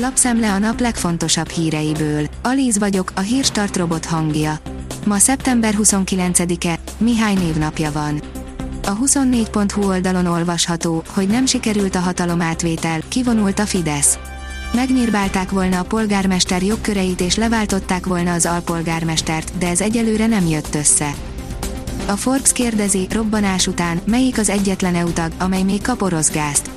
Lapszemle a nap legfontosabb híreiből. Alíz vagyok, a hírstart robot hangja. Ma szeptember 29-e, Mihály névnapja van. A 24.hu oldalon olvasható, hogy nem sikerült a hatalomátvétel, kivonult a Fidesz. Megnyírbálták volna a polgármester jogköreit és leváltották volna az alpolgármestert, de ez egyelőre nem jött össze. A Forbes kérdezi, robbanás után, melyik az egyetlen EU amely még kap orosz gázt.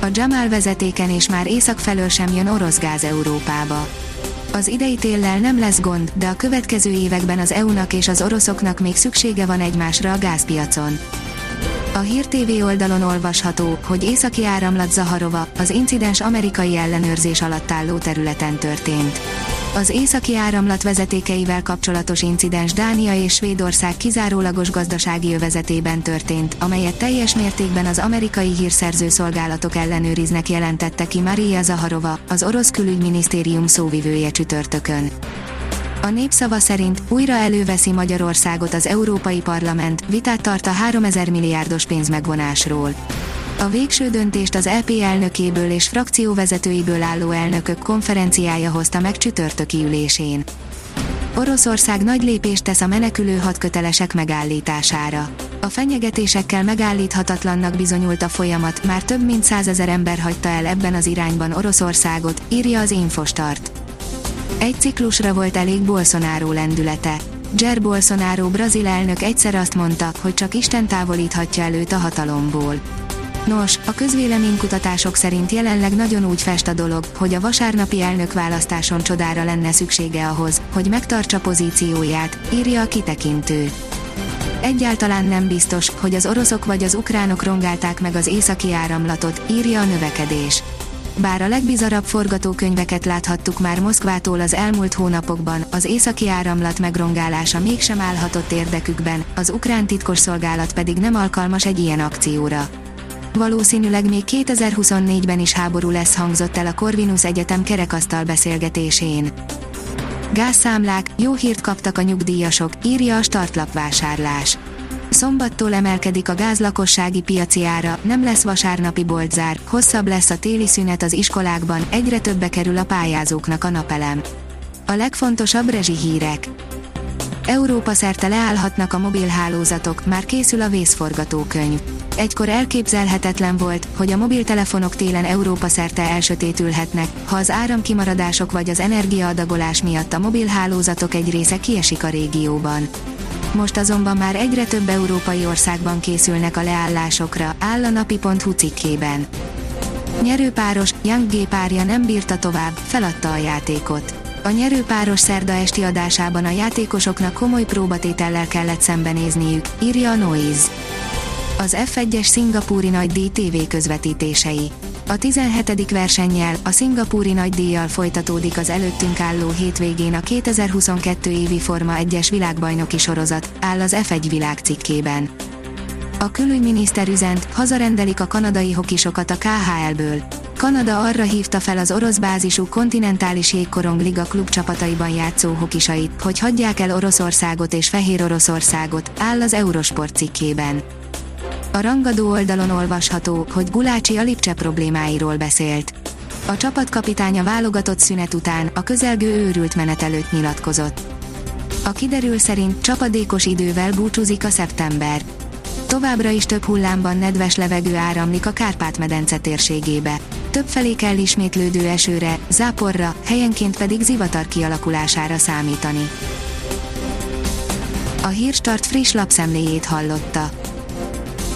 A Jamal vezetéken és már észak felől sem jön orosz gáz Európába. Az idei téllel nem lesz gond, de a következő években az EU-nak és az oroszoknak még szüksége van egymásra a gázpiacon. A Hír TV oldalon olvasható, hogy északi áramlat Zaharova, az incidens amerikai ellenőrzés alatt álló területen történt. Az északi áramlat vezetékeivel kapcsolatos incidens Dánia és Svédország kizárólagos gazdasági övezetében történt, amelyet teljes mértékben az amerikai hírszerző szolgálatok ellenőriznek jelentette ki Maria Zaharova, az orosz külügyminisztérium szóvivője csütörtökön. A népszava szerint újra előveszi Magyarországot az Európai Parlament, vitát tart a 3000 milliárdos pénzmegvonásról. A végső döntést az EP elnökéből és frakcióvezetőiből álló elnökök konferenciája hozta meg csütörtöki ülésén. Oroszország nagy lépést tesz a menekülő hadkötelesek megállítására. A fenyegetésekkel megállíthatatlannak bizonyult a folyamat, már több mint százezer ember hagyta el ebben az irányban Oroszországot, írja az Infostart. Egy ciklusra volt elég Bolsonaro lendülete. Jair Bolsonaro brazil elnök egyszer azt mondta, hogy csak Isten távolíthatja előtt a hatalomból. Nos, a közvéleménykutatások szerint jelenleg nagyon úgy fest a dolog, hogy a vasárnapi elnökválasztáson csodára lenne szüksége ahhoz, hogy megtartsa pozícióját, írja a kitekintő. Egyáltalán nem biztos, hogy az oroszok vagy az ukránok rongálták meg az északi áramlatot, írja a növekedés. Bár a legbizarabb forgatókönyveket láthattuk már Moszkvától az elmúlt hónapokban, az északi áramlat megrongálása mégsem állhatott érdekükben, az ukrán titkosszolgálat pedig nem alkalmas egy ilyen akcióra. Valószínűleg még 2024-ben is háború lesz hangzott el a Corvinus Egyetem kerekasztal beszélgetésén. Gázszámlák, jó hírt kaptak a nyugdíjasok, írja a startlapvásárlás. Szombattól emelkedik a gáz lakossági piaci ára, nem lesz vasárnapi boltzár, hosszabb lesz a téli szünet az iskolákban, egyre többe kerül a pályázóknak a napelem. A legfontosabb rezsi hírek. Európa szerte leállhatnak a mobilhálózatok, már készül a vészforgatókönyv. Egykor elképzelhetetlen volt, hogy a mobiltelefonok télen Európa szerte elsötétülhetnek, ha az áramkimaradások vagy az energiaadagolás miatt a mobilhálózatok egy része kiesik a régióban. Most azonban már egyre több európai országban készülnek a leállásokra, áll a napi.hu cikkében. Nyerőpáros, Young G párja nem bírta tovább, feladta a játékot. A nyerőpáros szerda esti adásában a játékosoknak komoly próbatétellel kellett szembenézniük, írja a Noise. Az F1-es szingapúri nagy díj TV közvetítései. A 17. versennyel, a szingapúri nagydíjjal folytatódik az előttünk álló hétvégén a 2022 évi Forma 1-es világbajnoki sorozat, áll az F1 világ cikkében. A külügyminiszter üzent, hazarendelik a kanadai hokisokat a KHL-ből. Kanada arra hívta fel az orosz bázisú kontinentális jégkorong liga klub csapataiban játszó hokisait, hogy hagyják el Oroszországot és Fehér Oroszországot, áll az Eurosport cikkében. A rangadó oldalon olvasható, hogy Gulácsi a Lipcse problémáiról beszélt. A csapatkapitánya válogatott szünet után a közelgő őrült menet előtt nyilatkozott. A kiderül szerint csapadékos idővel búcsúzik a szeptember. Továbbra is több hullámban nedves levegő áramlik a Kárpát-medence térségébe. Többfelé kell ismétlődő esőre, záporra, helyenként pedig zivatar kialakulására számítani. A Hírstart friss lapszemléjét hallotta.